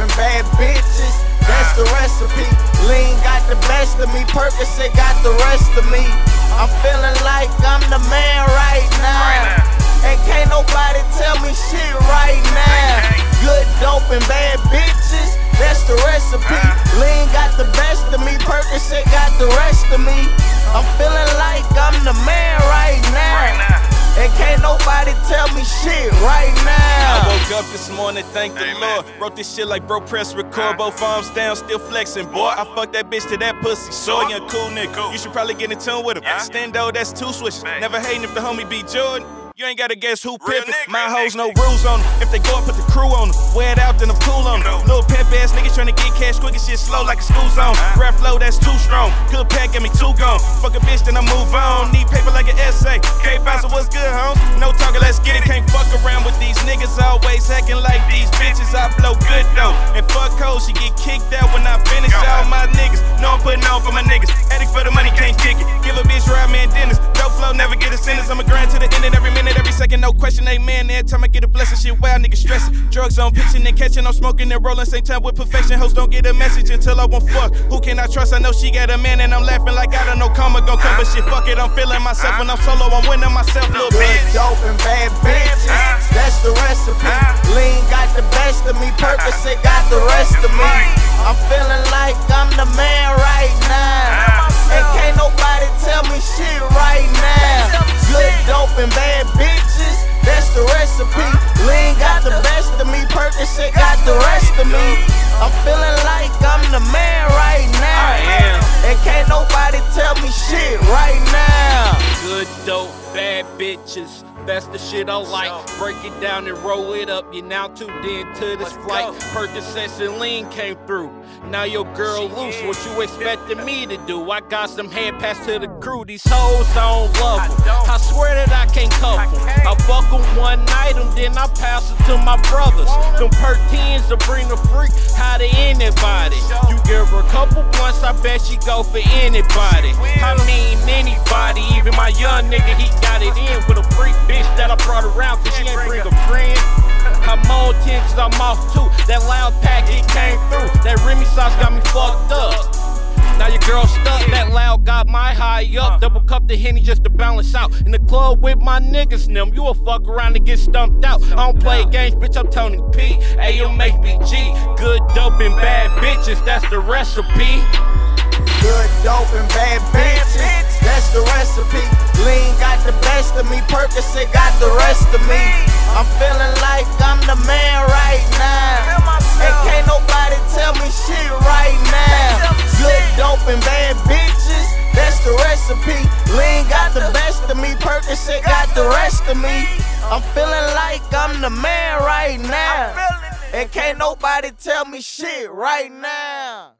and bad bitches. That's the recipe. Lean got the best of me, Percocet got the rest of me. I'm feeling like I'm the man right now. And can't nobody tell me shit right now. Good dope and bad bitches, that's the recipe. Lean got the best of me, Percocet got the rest of me. I'm feeling like I'm the man right now. Up this morning, thank the Lord. Wrote this shit like bro, press record. Both arms down, still flexing, boy. I fucked that bitch to that pussy. So young, cool nigga. You should probably get in tune with him. Stendo, that's two switches. Never hating if the homie be Jordan. You ain't gotta guess who pimpin'. My hoes no rules on them. If they go, I put the crew on them. Wear it out, then I'm cool on them. Little pimp ass niggas tryna get cash quick and shit slow like a school zone. Rap flow, that's too strong. Good pack, get me two gone. Fuck a bitch, then I move on. Need paper like an essay. K bouncer, what's good, homes? No talking, let's get it. Can't fuck around with these niggas. Always acting like these bitches. I blow good though. And fuck hoes, she get kicked out when I finish all my niggas. Know I'm putting on for my niggas. Addict for the money, can't kick it. Give a bitch ride man Dennis. Dope flow, never get a sentence. I'ma grind to the end and every minute, every second, no question, amen. Every time I get a blessing, shit wild, niggas stressing. Drugs on pitching and catching, I'm smoking and rolling, same time with perfection. Hoes don't get a message until I won't fuck. Who can I trust? I know she got a man, and I'm laughing like I don't know karma gon' come, but shit, fuck it, I'm feeling myself. When I'm solo, I'm winning myself, little rest me. I'm feeling like I'm the man right now. And can't nobody tell me shit right now. Good dope and bad bitches, that's the recipe. Lean got the best of me, Percocet got the rest of me. I'm feeling like I'm the man right now. And can't nobody tell me shit right now. Good dope, bad bitches. That's the shit I like. Break it down and roll it up. You're now tuned in to this flight. Percocets and lean came through. Now your girl loose. What you expecting me to do? I got some hand pass to the crew. These hoes I don't love 'em. I swear that I can't cuff 'em. I fuck 'em one night and then I pass it to my brothers. Them perk 10s to bring the freak how to anybody. You give her a couple blunts, I bet she go for anybody. I mean anybody, even my young nigga, he got it in with a freak bitch that I brought around cause she ain't bring a friend. I'm on 10 cause I'm off too. That loud pack, it came through. My high up. Double cup the henny just to balance out. In the club with my niggas, them. You a fuck around and get stumped out. I don't play games, bitch, I'm Tony P. AMHBG. Good dope and bad bitches, that's the recipe. Good dope and bad bitches. That's the recipe. Lean got the best of me. Percocet got the rest of me. I'm feeling like recipe. Lean got the best of me. Percocet got the rest of me. I'm feeling like I'm the man right now. And can't nobody tell me shit right now.